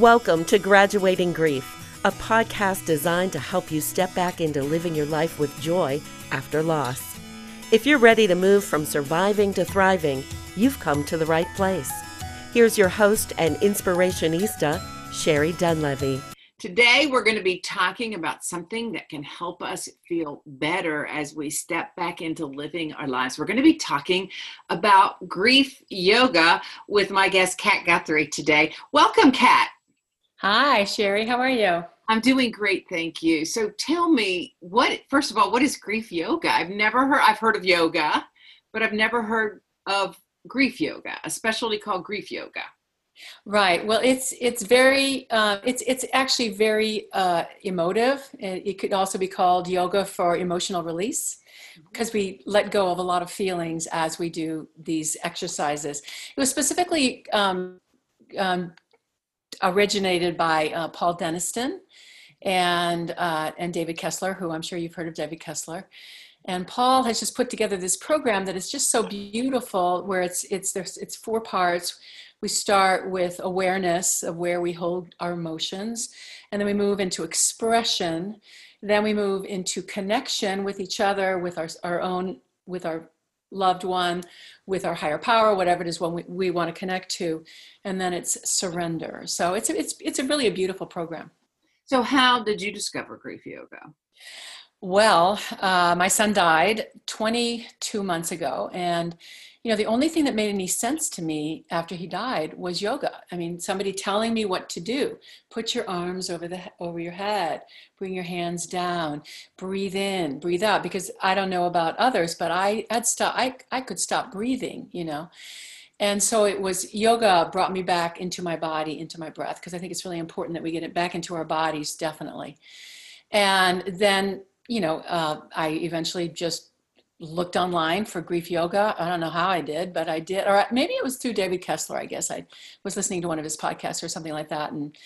Welcome to Graduating Grief, a podcast designed to help you step back into living your life with joy after loss. If you're ready to move from surviving to thriving, you've come to the right place. Here's your host and inspirationista, Sherry Dunlevy. Today, we're going to be talking about something that can help us feel better as we step back into living our lives. We're going to be talking about grief yoga with my guest, Kat Guthrie, today. Welcome, Kat. Hi, Sherry. How are you? I'm doing great, thank you. So tell me, what first of all, what is grief yoga? I've never heard I've heard of yoga, but I've never heard of grief yoga, a specialty called grief yoga. Right. Well, it's it's very uh, it's it's actually very uh, emotive. And it could also be called yoga for emotional release because mm-hmm. we let go of a lot of feelings as we do these exercises. It was specifically um, um, originated by uh, Paul Denniston and uh, and David Kessler, who I'm sure you've heard of David Kessler. And Paul has just put together this program that is just so beautiful, where it's it's there's it's four parts. We start with awareness of where we hold our emotions, and then we move into expression. Then we move into connection with each other, with our our own with our loved one, with our higher power, whatever it is one we, we want to connect to, and then it's surrender. So it's it's it's a really a beautiful program. So how did you discover grief yoga? Well, uh, my son died 22 months ago, and you know the only thing that made any sense to me after he died was yoga. I mean, somebody telling me what to do: put your arms over the over your head, bring your hands down, breathe in, breathe out. Because I don't know about others, but I had stop. I I could stop breathing. You know. And so it was yoga brought me back into my body, into my breath, because I think it's really important that we get it back into our bodies, definitely. And then you know, uh, I eventually just looked online for grief yoga. I don't know how I did, but I did. Or maybe it was through David Kessler, I guess. I was listening to one of his podcasts or something like that and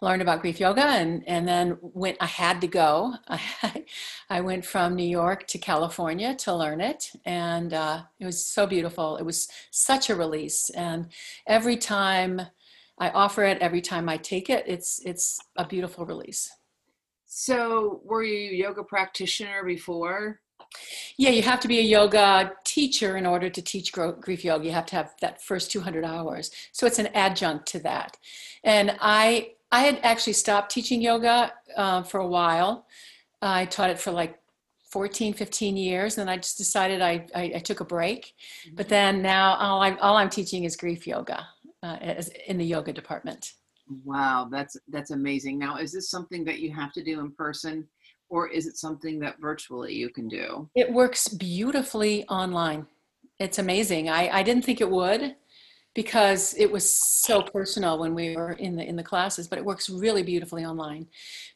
learned about grief yoga and, and then went, I had to go. I, I went from New York to California to learn it. And uh, it was so beautiful. It was such a release. And every time I offer it, every time I take it, it's, it's a beautiful release. So, were you a yoga practitioner before? Yeah, you have to be a yoga teacher in order to teach grief yoga. You have to have that first 200 hours. So it's an adjunct to that. And I I had actually stopped teaching yoga uh, for a while. I taught it for like 14, 15 years, and I just decided I, I, I took a break. Mm-hmm. But then now all I'm, all I'm teaching is grief yoga uh, in the yoga department. Wow, that's that's amazing. Now, is this something that you have to do in person, or is it something that virtually you can do? It works beautifully online. It's amazing. I, I didn't think it would because it was so personal when we were in the in the classes but it works really beautifully online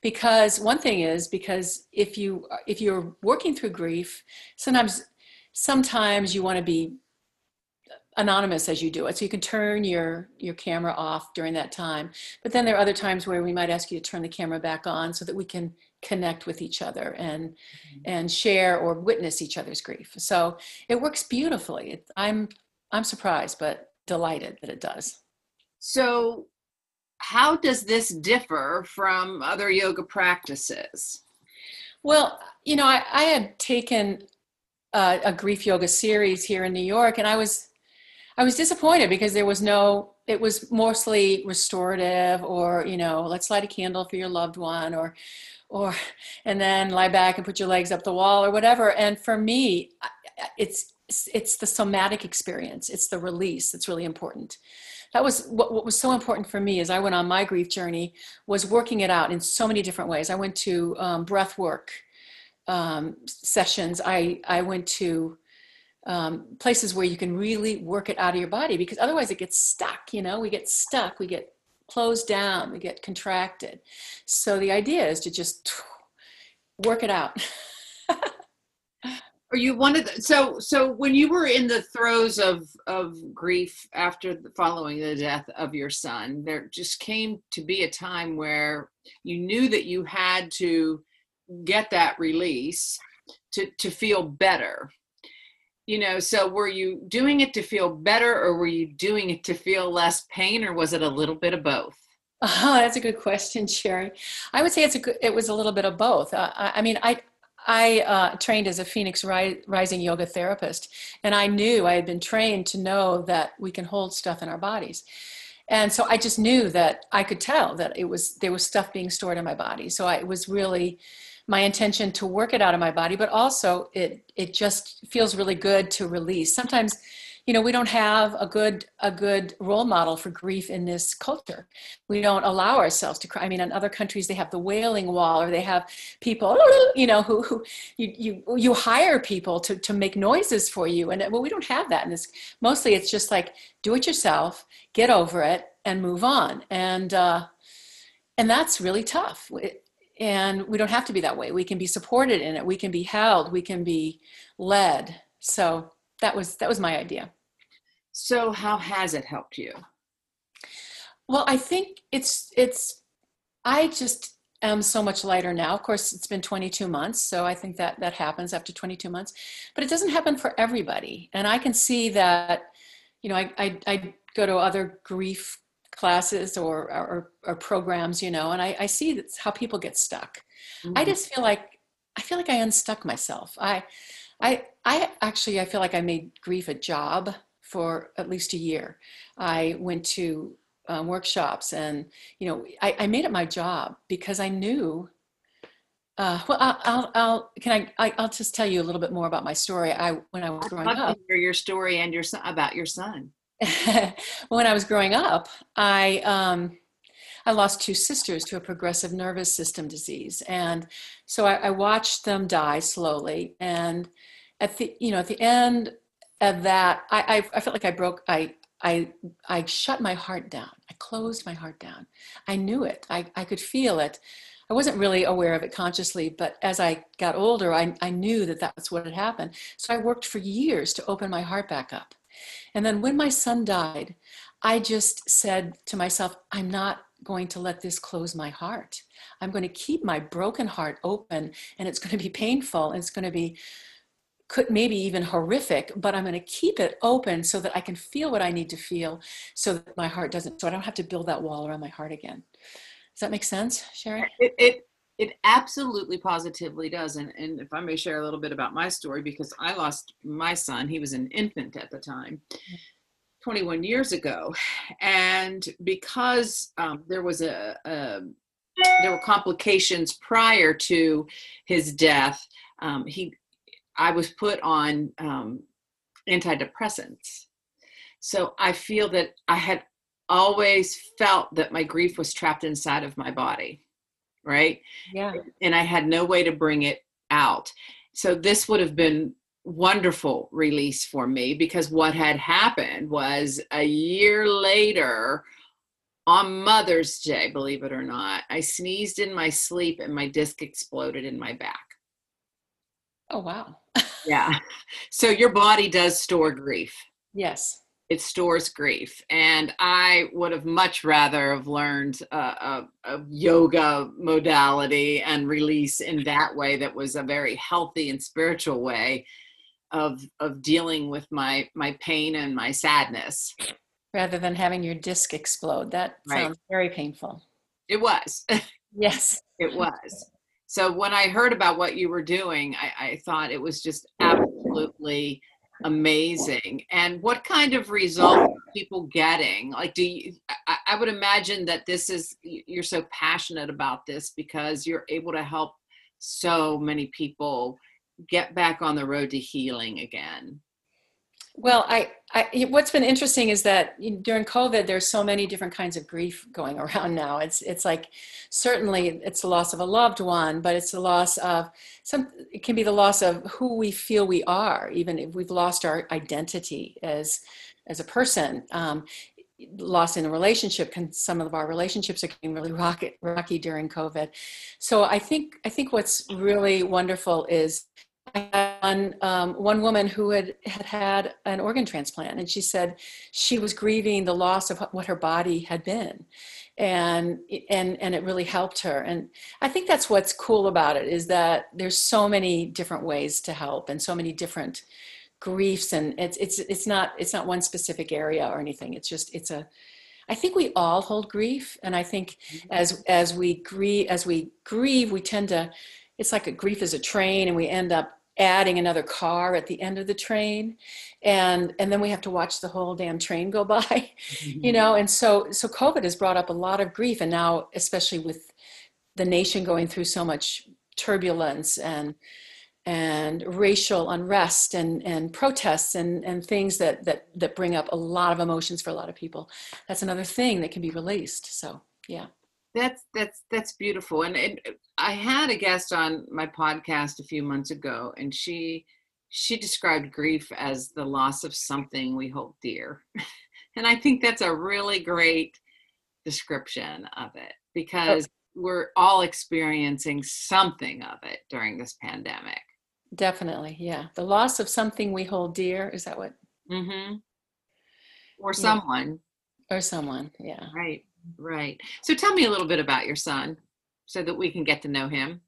because one thing is because if you if you're working through grief sometimes sometimes you want to be anonymous as you do it. So you can turn your your camera off during that time. But then there are other times where we might ask you to turn the camera back on so that we can connect with each other and mm-hmm. and share or witness each other's grief. So it works beautifully. It, i'm i'm surprised but delighted that it does. So how does this differ from other yoga practices? Well you know i, I had taken a, a grief yoga series here in new york and i was I was disappointed because there was no, it was mostly restorative or, you know, let's light a candle for your loved one or, or, and then lie back and put your legs up the wall or whatever. And for me, it's, it's the somatic experience. It's the release that's really important. That was what, what was so important for me as I went on my grief journey was working it out in so many different ways. I went to um, breath work um, sessions. I, I went to um, places where you can really work it out of your body because otherwise it gets stuck you know? We get stuck we get closed down we get contracted. So the idea is to just work it out. Are you one of the, so so when you were in the throes of of grief after the, following the death of your son there just came to be a time where you knew that you had to get that release to to feel better you know so were you doing it to feel better or were you doing it to feel less pain or was it a little bit of both Oh, that's a good question, Sherry. I would say it's a it was a little bit of both. Uh, I, I, mean, I I uh, trained as a Phoenix Rising yoga therapist, and I knew I had been trained to know that we can hold stuff in our bodies. And so I just knew that I could tell that it was there was stuff being stored in my body. So I, was really my intention to work it out of my body, but also it it just feels really good to release. Sometimes you know we don't have a good a good role model for grief in this culture. We don't allow ourselves to cry. I mean in other countries they have the wailing wall or they have people you know who, who you, you you hire people to to make noises for you. And well we don't have that in this. Mostly it's just like do it yourself get over it and move on. And uh and that's really tough and we don't have to be that way we can be supported in it we can be held we can be led so that was that was my idea so how has it helped you? Well, I think it's it's I just am so much lighter now. Of course, it's been 22 months, so I think that that happens after 22 months. But it doesn't happen for everybody, and I can see that. You know, I I, I go to other grief classes or, or, or programs, you know, and I, I see that's how people get stuck. Mm-hmm. I just feel like I feel like I unstuck myself. I I I actually I feel like I made grief a job for at least a year. I went to um, workshops and, you know, I, I, made it my job because I knew. Uh, well, I'll, I'll, I'll, can I, I, will just tell you a little bit more about my story. I, when I was growing up, hear your story and your son about your son. when I was growing up, I, um, I lost two sisters to a progressive nervous system disease, and so I, I watched them die slowly. And at the, you know, at the end of that I, I, I felt like I broke I I I shut my heart down. I closed my heart down. I knew it. I, I could feel it. I wasn't really aware of it consciously, but as I got older, I, I knew that that's what had happened. So I worked for years to open my heart back up. And then when my son died, I just said to myself, I'm not going to let this close my heart. I'm going to keep my broken heart open, and it's going to be painful, and it's going to be could maybe even horrific, but I'm going to keep it open so that I can feel what I need to feel so that my heart doesn't, so I don't have to build that wall around my heart again. Does that make sense, Sherry? It, it, it absolutely positively does. And, and if I may share a little bit about my story, because I lost my son, he was an infant at the time. 21 years ago and because um, there was a, a, there were complications prior to his death um, he I was put on um, antidepressants. So I feel that I had always felt that my grief was trapped inside of my body, right? Yeah. And I had no way to bring it out. So this would have been wonderful release for me because what had happened was a year later on Mother's Day, believe it or not, I sneezed in my sleep and my disc exploded in my back. Oh, wow. yeah. So your body does store grief. Yes. It stores grief. And I would have much rather have learned a, a, a yoga modality and release in that way that was a very healthy and spiritual way of of dealing with my my pain and my sadness. Rather than having your disc explode. That right. sounds very painful. It was. Yes. It was. So when I heard about what you were doing, I, I thought it was just absolutely amazing. And what kind of results are people getting? Like, do you, I, I would imagine that this is, you're so passionate about this because you're able to help so many people get back on the road to healing again. Well, I, I, what's been interesting is that during COVID, there's so many different kinds of grief going around now. It's it's like certainly it's the loss of a loved one, but it's the loss of some. It can be the loss of who we feel we are, even if we've lost our identity as as a person. Um, lost in a relationship can some of our relationships are getting really rocky, rocky during covid so i think i think what's really wonderful is one, um, one woman who had, had had an organ transplant, and she said she was grieving the loss of what her body had been, and and and it really helped her. And I think that's what's cool about it is that there's so many different ways to help, and so many different griefs, and it's it's it's not it's not one specific area or anything. It's just it's a I think we all hold grief, and I think mm-hmm. as as we grieve, as we grieve, we tend to. It's like a grief is a train, and we end up adding another car at the end of the train and and then we have to watch the whole damn train go by you know? And so so covid has brought up a lot of grief and now especially with the nation going through so much turbulence and and racial unrest and and protests and and things that that that bring up a lot of emotions for a lot of people. That's another thing that can be released so yeah that's that's that's beautiful. And it, i had a guest on my podcast a few months ago and she she described grief as the loss of something we hold dear. And i think that's a really great description of it because oh. we're all experiencing something of it during this pandemic. Definitely yeah. The loss of something we hold dear is that what? Mm-hmm. Or someone. Yeah. or someone yeah. Right Right. So tell me a little bit about your son so that we can get to know him.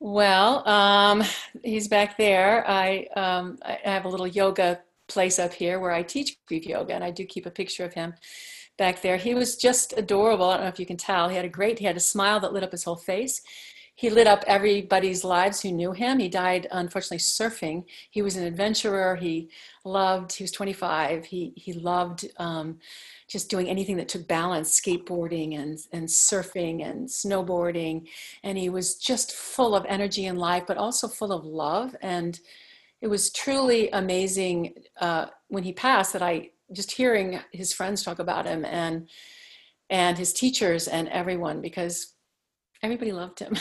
Well, um, he's back there. I, um, I have a little yoga place up here where I teach grief yoga, and I do keep a picture of him back there. He was just adorable. I don't know if you can tell. He had a great, he had a smile that lit up his whole face he lit up everybody's lives who knew him. He died, unfortunately, surfing. He was an adventurer. He loved, he was 25. He, he loved um, just doing anything that took balance, skateboarding and, and surfing and snowboarding. And he was just full of energy and life, but also full of love. And it was truly amazing uh, when he passed that I just hearing his friends talk about him and and his teachers and everyone because everybody loved him.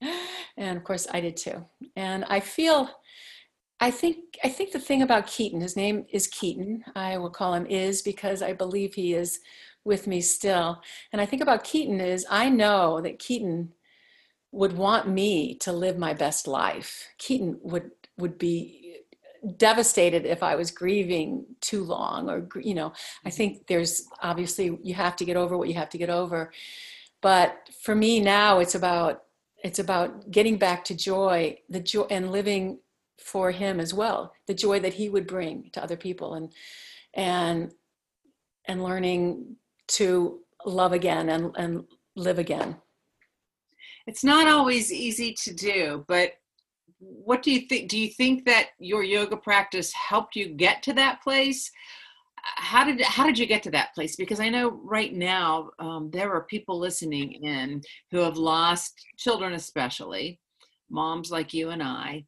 and of course I did too. And I feel, I think, I think the thing about Keaton, his name is Keaton. I will call him is because I believe he is with me still. And I think about Keaton is I know that Keaton would want me to live my best life. Keaton would would be devastated if I was grieving too long or you know I mm-hmm. think there's obviously you have to get over what you have to get over. But for me now it's about it's about getting back to joy the joy and living for him as well the joy that he would bring to other people and and and learning to love again and and live again. It's not always easy to do but what do you think do you think that your yoga practice helped you get to that place? How did how did you get to that place? Because i know right now um, there are people listening in who have lost children especially moms like you and i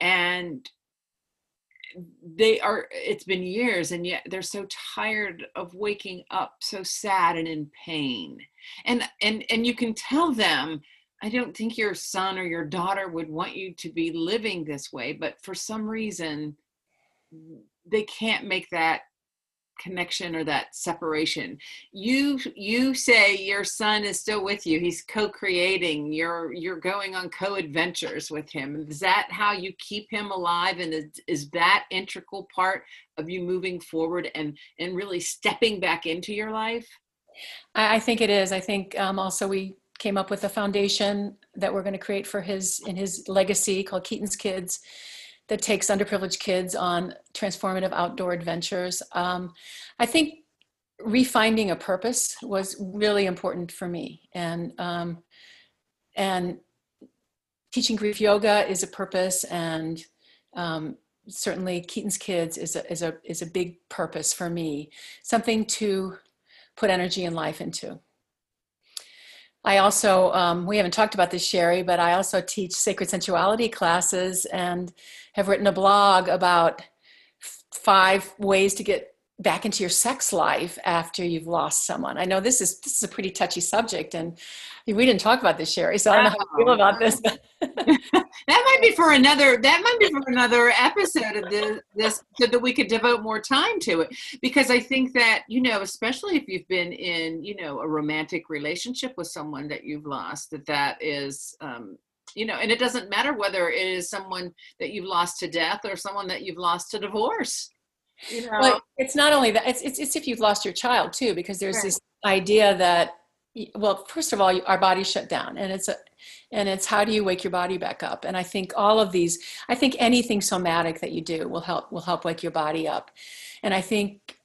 and they are it's been years and yet they're so tired of waking up so sad and in pain. And and and you can tell them i don't think your son or your daughter would want you to be living this way but for some reason they can't make that connection or that separation. You you say your son is still with you he's co-creating you're you're going on co-adventures with him. Is that how you keep him alive and is, is that integral part of you moving forward and and really stepping back into your life? I, I think it is. I think um, also we came up with a foundation that we're going to create for his in his legacy called keaton's kids that takes underprivileged kids on transformative outdoor adventures. Um, I think refinding a purpose was really important for me, and um, and teaching grief yoga is a purpose, and um, certainly Keaton's Kids is a is a is a big purpose for me, something to put energy and life into. I also, um, we haven't talked about this, Sherry, but I also teach sacred sensuality classes and have written a blog about five ways to get back into your sex life after you've lost someone. I know this is this is a pretty touchy subject, and we didn't talk about this, Sherry. So I don't know how you feel about this. that might be for another. That might be for another episode of this, this, so that we could devote more time to it. Because I think that you know, especially if you've been in you know a romantic relationship with someone that you've lost, that that is. Um, you know, and it doesn't matter whether it is someone that you've lost to death or someone that you've lost to divorce you know? It's not only that; it's, it's, it's if you've lost your child too, because there's right. this idea that well, first of all, our bodies shut down, and it's a, and it's how do you wake your body back up? And I think all of these, I think anything somatic that you do will help will help wake your body up, and I think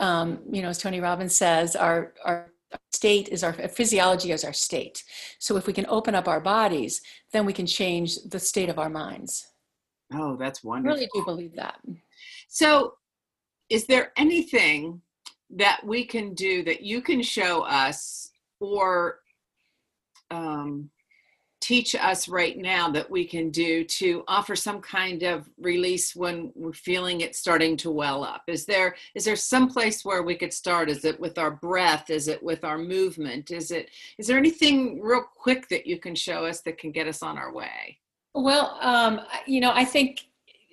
um, you know, as Tony Robbins says, our, our state is our physiology is our state. So if we can open up our bodies, then we can change the state of our minds. Oh, that's wonderful. I really do believe that. So, is there anything that we can do that you can show us or um, teach us right now that we can do to offer some kind of release when we're feeling it starting to well up? Is there is there some place where we could start? Is it with our breath? Is it with our movement? Is it is there anything real quick that you can show us that can get us on our way? Well, um, you know, I think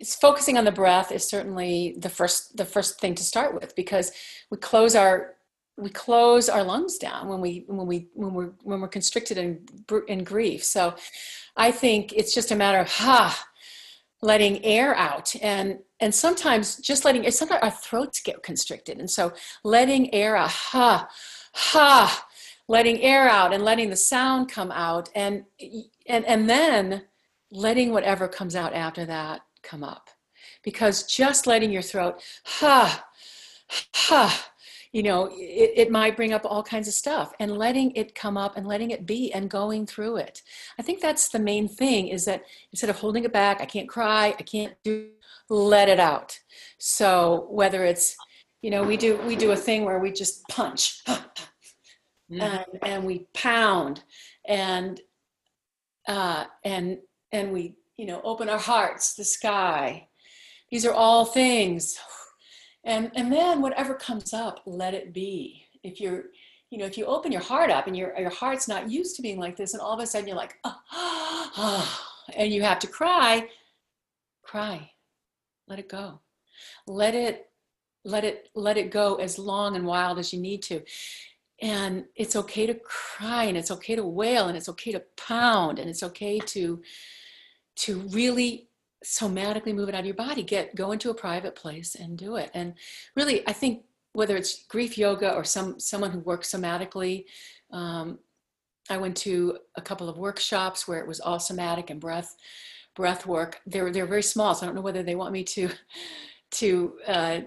it's focusing on the breath is certainly the first the first thing to start with because we close our we close our lungs down when we when we when we're when we're constricted in in grief. So, I think it's just a matter of ha, letting air out and and sometimes just letting sometimes our throats get constricted and so letting air out ha ha letting air out and letting the sound come out and and and then letting whatever comes out after that come up. Because just letting your throat ha ha you know it, it might bring up all kinds of stuff. And letting it come up and letting it be and going through it. I think that's the main thing is that instead of holding it back i can't cry i can't do let it out. So whether it's you know we do we do a thing where we just punch and, and we pound and uh, and and we you know open our hearts the sky. These are all things. And and then whatever comes up let it be. If you're you know if you open your heart up and your your heart's not used to being like this and all of a sudden you're like oh, and you have to cry cry. Let it go. Let it let it let it go as long and wild as you need to. And it's okay to cry and it's okay to wail and it's okay to pound and it's okay to to really somatically move it out of your body get go into a private place and do it. And really i think whether it's grief yoga or some someone who works somatically um, i went to a couple of workshops where it was all somatic and breath breath work. They're they're very small so i don't know whether they want me to to uh,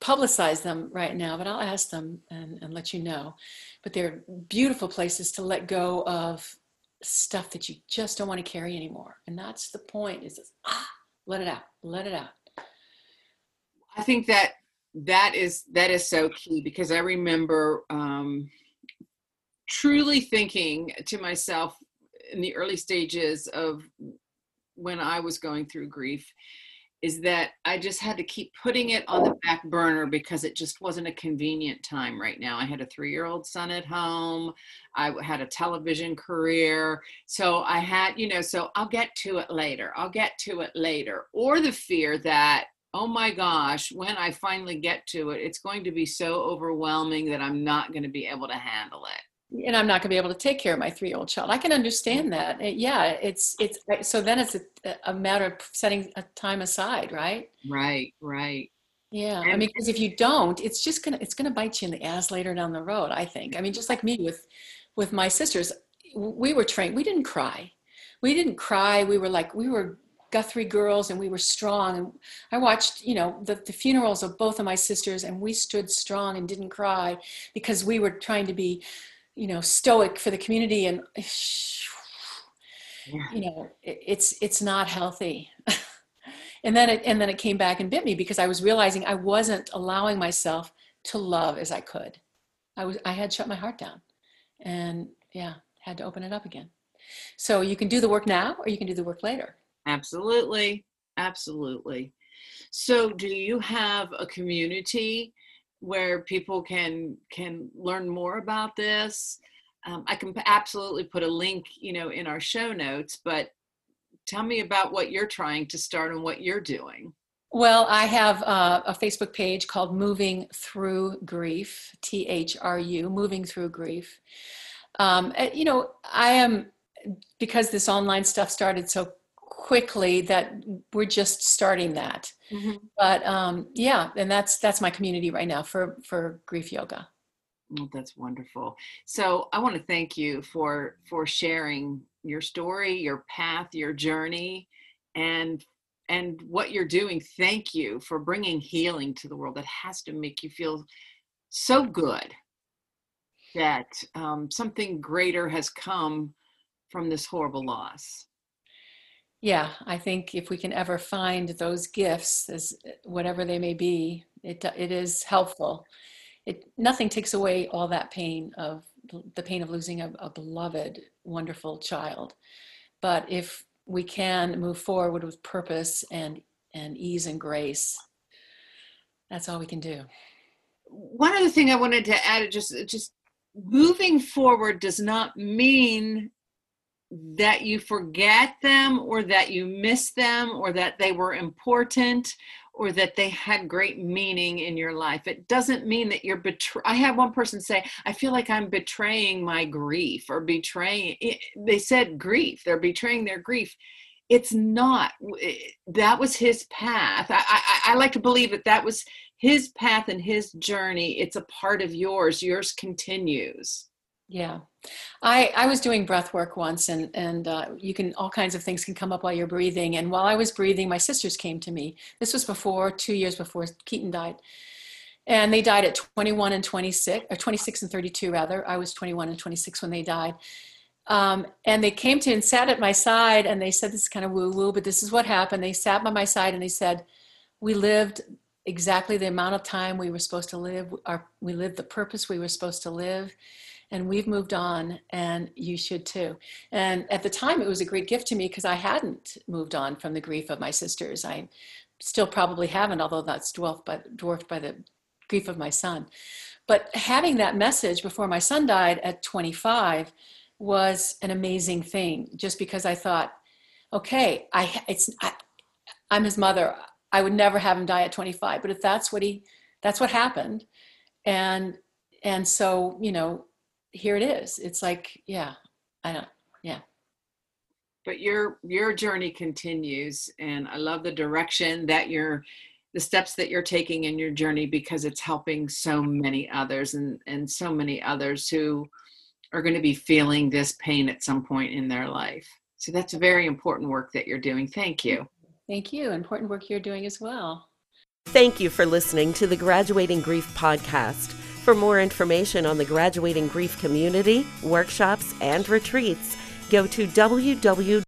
publicize them right now but i'll ask them and, and let you know. But they're beautiful places to let go of stuff that you just don't want to carry anymore. And that's the point is ah, let it out, let it out. I think that that is that is so key because I remember um, truly thinking to myself in the early stages of when I was going through grief is that I just had to keep putting it on the back burner because it just wasn't a convenient time right now. I had a three year old son at home. I had a television career. So I had, you know, so I'll get to it later. I'll get to it later. Or the fear that, oh my gosh, when I finally get to it, it's going to be so overwhelming that I'm not going to be able to handle it and I'm not going to be able to take care of my three-year-old child. I can understand mm-hmm. that. Yeah, it's it's so then it's a, a matter of setting a time aside, right? Right, right. Yeah, I mean, because if you don't, it's just gonna it's gonna bite you in the ass later down the road. I think. I mean, just like me with with my sisters, we were trained. We didn't cry. We didn't cry. We were like we were Guthrie girls, and we were strong. And I watched, you know, the, the funerals of both of my sisters, and we stood strong and didn't cry because we were trying to be you know stoic for the community and you know it, it's it's not healthy. And then it and then it came back and bit me because i was realizing i wasn't allowing myself to love as i could. I was i had shut my heart down and yeah had to open it up again. So you can do the work now or you can do the work later. Absolutely. Absolutely. So do you have a community where people can can learn more about this. Um, i can absolutely put a link you know in our show notes but tell me about what you're trying to start and what you're doing. Well i have uh, a facebook page called moving through grief t-h-r-u moving through grief. Um, eh, you know i am because this online stuff started so quickly that we're just starting that. Mm-hmm. but um, yeah and that's that's my community right now for for grief yoga. Well, that's wonderful. So i want to thank you for for sharing your story your path your journey and and what you're doing. Thank you for bringing healing to the world that has to make you feel so good that um, something greater has come from this horrible loss yeah i think if we can ever find those gifts as eh, whatever they may be it it is helpful. It nothing takes away all that pain of the pain of losing a, a beloved wonderful child. But if we can move forward with purpose and and ease and grace that's all we can do. One other thing i wanted to add just just moving forward does not mean that you forget them or that you miss them or that they were important or that they had great meaning in your life. It doesn't mean that you're betray. I had one person say, "I feel like I'm betraying my grief or betraying." Eh, they said grief. They're betraying their grief. It's not. Eh, that was his path. I, I, I like to believe that that was his path and his journey. It's a part of yours. Yours continues. Yeah, I I was doing breath work once, and and uh, you can all kinds of things can come up while you're breathing. And while I was breathing, my sisters came to me. This was before two years before Keaton died, and they died at 21 and 26, or 26 and 32 rather. I was 21 and 26 when they died. Um, and they came to and sat at my side, and they said, "This is kind of woo woo, but this is what happened." They sat by my side and they said, "We lived exactly the amount of time we were supposed to live. Our, we lived the purpose we were supposed to live." And we've moved on and you should too. And at the time it was a great gift to me because i hadn't moved on from the grief of my sisters. I still probably haven't although that's dwarfed by, dwarfed by the grief of my son. But having that message before my son died at 25 was an amazing thing just because i thought okay i it's I, i'm his mother. I would never have him die at 25 but if that's what he that's what happened and and so you know here it is. It's like, yeah, I don't, yeah. But your your journey continues, and I love the direction that you're, the steps that you're taking in your journey because it's helping so many others, and and so many others who are going to be feeling this pain at some point in their life. So that's very important work that you're doing. Thank you. Thank you. Important work you're doing as well. Thank you for listening to the Graduating Grief podcast. For more information on the Graduating Grief community, workshops, and retreats, go to www.ggrc.org.